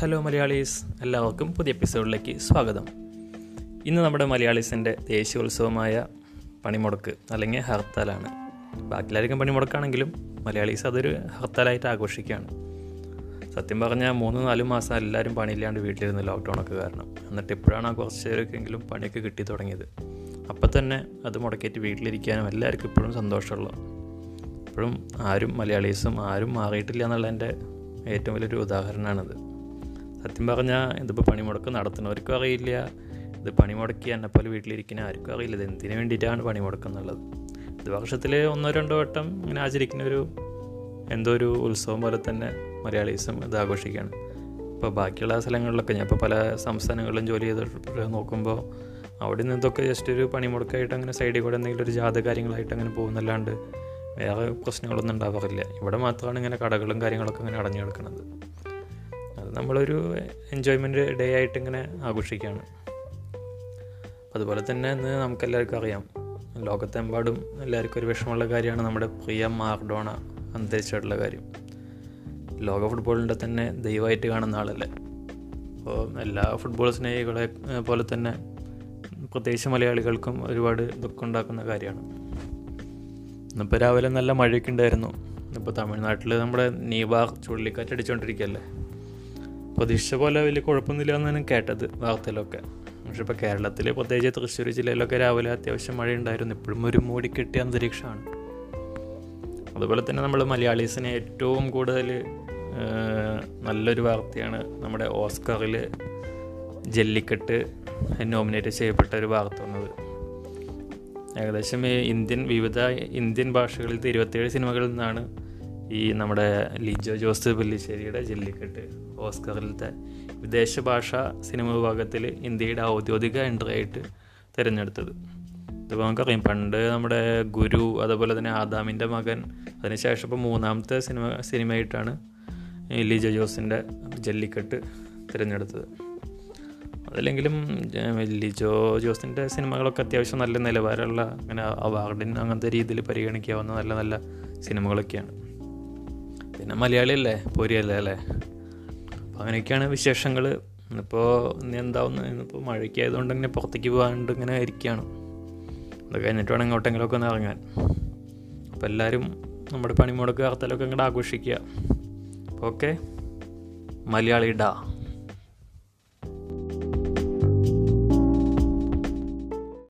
Hello Malayalees. എല്ലാവർക്കും പുതിയ എപ്പിസോഡിലേക്ക് സ്വാഗതം. ഇന്ന് നമ്മുടെ മലയാളീസിന്റെ ദേശീയോത്സവമായ പണിമുടക്ക് അല്ലെങ്കിൽ ഹർത്താലാണ്. ബാക്കിയെല്ലാവർക്കും പണിമുടക്കാണെങ്കിലും മലയാളീസ് അതൊരു ഹർത്താലായിട്ട് ആഘോഷിക്കുകയാണ്. സത്യം പറഞ്ഞാൽ മൂന്ന് നാല് മാസം എല്ലാവരും പണിയില്ലാണ്ട് വീട്ടിലിരുന്ന് ലോക്ക്ഡൗണൊക്കെ കാരണം. എന്നിട്ട് ഇപ്പോഴാണ് കുറച്ച് പേരൊക്കെങ്കിലും പണിയൊക്കെ കിട്ടി തുടങ്ങിയത്. അപ്പം തന്നെ അത് മുടക്കിയിട്ട് വീട്ടിലിരിക്കാനും എല്ലാവർക്കും ഇപ്പോഴും സന്തോഷമുള്ളു. ഇപ്പോഴും ആരും മലയാളീസും ആരും മാറിയിട്ടില്ല എന്നുള്ളതിന്റെ ഏറ്റവും വലിയൊരു ഉദാഹരണമാണിത്. സത്യം പറഞ്ഞാൽ ഇതിപ്പോൾ പണിമുടക്ക് നടത്തുന്നവർക്കും അറിയില്ല. ഇത് പണിമുടക്കി എന്നെപ്പോലെ വീട്ടിലിരിക്കുന്ന ആർക്കും അറിയില്ല. ഇത് എന്തിനു വേണ്ടിയിട്ടാണ് പണിമുടക്ക് എന്നുള്ളത്? ഇത് വർഷത്തിൽ ഒന്നോ രണ്ടോ വട്ടം ഇങ്ങനെ ആചരിക്കുന്ന ഒരു എന്തോ ഒരു ഉത്സവം പോലെ തന്നെ മലയാളീസും ഇത് ആഘോഷിക്കുകയാണ്. ഇപ്പോൾ ബാക്കിയുള്ള സ്ഥലങ്ങളിലൊക്കെ ഞാൻ ഇപ്പോൾ പല സംസ്ഥാനങ്ങളിലും ജോലി ചെയ്തിട്ട് നോക്കുമ്പോൾ അവിടെ നിന്നൊക്കെ ജസ്റ്റ് ഒരു പണിമുടക്കായിട്ട് അങ്ങനെ സൈഡിൽ കൂടെ എന്തെങ്കിലും ഒരു ജാത കാര്യങ്ങളായിട്ട് അങ്ങനെ പോകുന്നല്ലാണ്ട് വേറെ പ്രശ്നങ്ങളൊന്നും ഉണ്ടാവാറില്ല. ഇവിടെ മാത്രമാണ് ഇങ്ങനെ കടകളും കാര്യങ്ങളൊക്കെ ഇങ്ങനെ അടഞ്ഞു കിടക്കുന്നത്. നമ്മളൊരു എൻജോയ്മെന്റ് ഡേ ആയിട്ട് ഇങ്ങനെ ആഘോഷിക്കുകയാണ്. അതുപോലെ തന്നെ ഇന്ന് നമുക്കെല്ലാവർക്കും അറിയാം ലോകത്തെമ്പാടും എല്ലാവർക്കും ഒരു വിഷമമുള്ള കാര്യമാണ് നമ്മുടെ പ്രിയ മാർഡോണ അന്തരിച്ചിട്ടുള്ള കാര്യം. ലോക ഫുട്ബോളിന്റെ തന്നെ ദൈവമായിട്ട് കാണുന്ന ആളല്ലേ? അപ്പോൾ എല്ലാ ഫുട്ബോൾ സ്നേഹികളെ പോലെ തന്നെ പ്രത്യേകിച്ച് മലയാളികൾക്കും ഒരുപാട് ദുഃഖം ഉണ്ടാക്കുന്ന കാര്യമാണ്. ഇന്നിപ്പോൾ രാവിലെ നല്ല മഴയൊക്കെ ഉണ്ടായിരുന്നു. ഇപ്പോൾ തമിഴ്നാട്ടിൽ നമ്മുടെ നീവാർ ചുഴലിക്കാറ്റ് അടിച്ചുകൊണ്ടിരിക്കുകയല്ലേ പ്രതീക്ഷിച്ച പോലെ വലിയ കുഴപ്പമൊന്നുമില്ല എന്നാണ് കേട്ടത് വാർത്തയിലൊക്കെ. പക്ഷെ ഇപ്പോൾ കേരളത്തിൽ പ്രത്യേകിച്ച് തൃശ്ശൂർ ജില്ലയിലൊക്കെ രാവിലെ അത്യാവശ്യം മഴ ഉണ്ടായിരുന്നു ഇപ്പോഴും ഒരു മൂടി കെട്ടിയ അന്തരീക്ഷമാണ്. അതുപോലെ തന്നെ നമ്മൾ മലയാളീസിനെ ഏറ്റവും കൂടുതൽ നല്ലൊരു വാർത്തയാണ് നമ്മുടെ ഓസ്കറിൽ ജല്ലിക്കെട്ട് നോമിനേറ്റ് ചെയ്യപ്പെട്ട ഒരു വാർത്ത വന്നത്. ഏകദേശം ഇന്ത്യൻ വിവിധ ഇന്ത്യൻ ഭാഷകളിൽ ഇരുപത്തേഴ് സിനിമകളിൽ നിന്നാണ് ഈ നമ്മുടെ ലിജോ ജോസ് പല്ലിശ്ശേരിയുടെ ജെല്ലിക്കെട്ട് ഓസ്കറിലത്തെ വിദേശ ഭാഷ സിനിമ വിഭാഗത്തിൽ ഇന്ത്യയുടെ ഔദ്യോഗിക എൻട്രി ആയിട്ട് തിരഞ്ഞെടുത്തത്. ഇതിപ്പോൾ നമുക്കറിയാം പണ്ട് നമ്മുടെ ഗുരു അതുപോലെ തന്നെ ആദാമിന്റെ മകൻ അതിനുശേഷം ഇപ്പോൾ മൂന്നാമത്തെ സിനിമ സിനിമയായിട്ടാണ് ലിജോ ജോസിന്റെ ജല്ലിക്കെട്ട് തിരഞ്ഞെടുത്തത്. അതല്ലെങ്കിലും ലിജോ ജോസിന്റെ സിനിമകളൊക്കെ അത്യാവശ്യം നല്ല നിലവാരമുള്ള അങ്ങനെ അവാർഡിന് അങ്ങനത്തെ രീതിയിൽ പരിഗണിക്കാവുന്ന നല്ല നല്ല സിനിമകളൊക്കെയാണ്. പിന്നെ മലയാളിയല്ലേ? പൊരിയല്ലേ അല്ലേ? അപ്പോൾ അങ്ങനെയൊക്കെയാണ് വിശേഷങ്ങൾ ഇന്നിപ്പോൾ ഇനി എന്താവുന്ന ഇന്നിപ്പോൾ മഴയ്ക്ക് ആയതുകൊണ്ട് ഇങ്ങനെ പുറത്തേക്ക് പോകാണ്ട് ഇങ്ങനെ ഇരിക്കുകയാണ് അത് കഴിഞ്ഞിട്ട് വേണം ഇങ്ങോട്ടെങ്കിലുമൊക്കെ ഒന്ന് ഇറങ്ങാൻ. അപ്പോൾ എല്ലാവരും നമ്മുടെ പണിമുടക്ക് ഹർത്താലൊക്കെ ഇങ്ങോട്ട് ആഘോഷിക്കുക. ഓക്കെ. മലയാളി ഡാ.